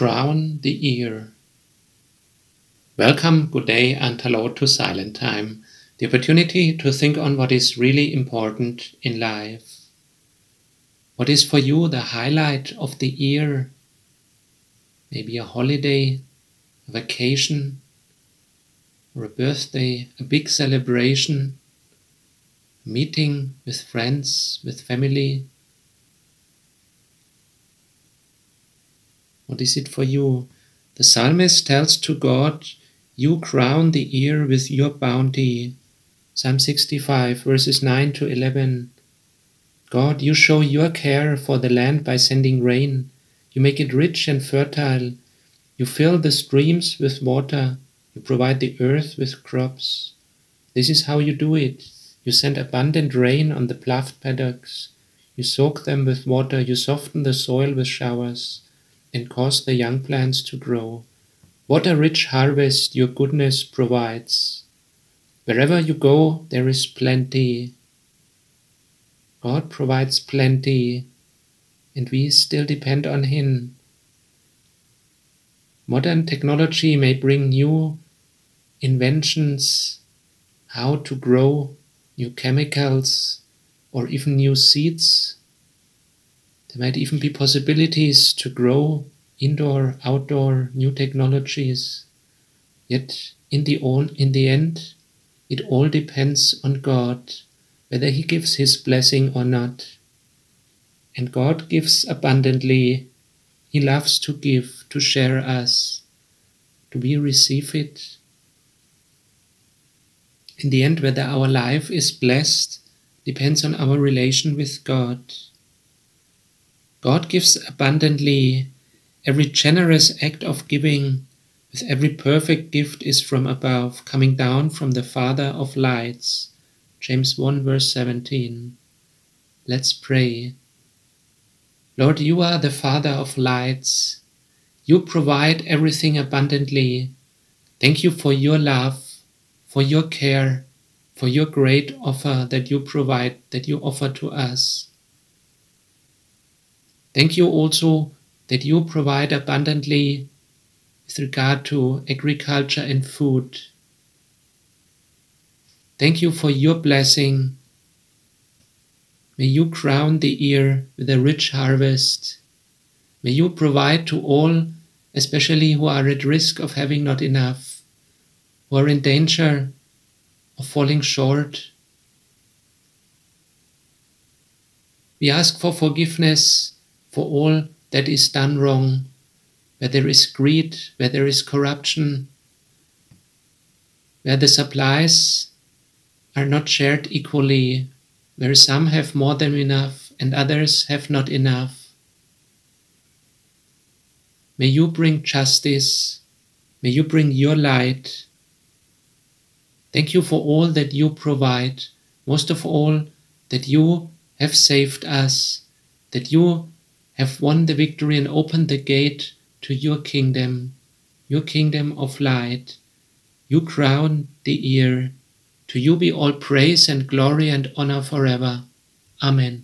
crown the ear. Welcome, good day, and hello to Silent Time, the opportunity to think on what is really important in life. What is for you the highlight of the year? Maybe a holiday, a vacation, or a birthday, a big celebration, meeting with friends, with family, What is it for you? The psalmist tells to God, You crown the ear with your bounty. Psalm 65, verses 9 to 11. God, you show your care for the land by sending rain. You make it rich and fertile. You fill the streams with water. You provide the earth with crops. This is how you do it. You send abundant rain on the ploughed paddocks. You soak them with water. You soften the soil with showers and cause the young plants to grow. What a rich harvest your goodness provides. Wherever you go, there is plenty. God provides plenty, and we still depend on Him. Modern technology may bring new inventions, how to grow new chemicals, or even new seeds there might even be possibilities to grow indoor, outdoor, new technologies. Yet, in the, all, in the end, it all depends on God, whether He gives His blessing or not. And God gives abundantly. He loves to give, to share us. Do we receive it? In the end, whether our life is blessed depends on our relation with God. God gives abundantly. Every generous act of giving with every perfect gift is from above, coming down from the Father of lights. James 1 verse 17. Let's pray. Lord, you are the Father of lights. You provide everything abundantly. Thank you for your love, for your care, for your great offer that you provide, that you offer to us. Thank you also that you provide abundantly with regard to agriculture and food. Thank you for your blessing. May you crown the ear with a rich harvest. May you provide to all, especially who are at risk of having not enough, who are in danger of falling short. We ask for forgiveness for all that is done wrong, where there is greed, where there is corruption, where the supplies are not shared equally, where some have more than enough and others have not enough. May you bring justice, may you bring your light. Thank you for all that you provide, most of all, that you have saved us, that you have won the victory and opened the gate to your kingdom, your kingdom of light. You crown the ear. To you be all praise and glory and honor forever. Amen.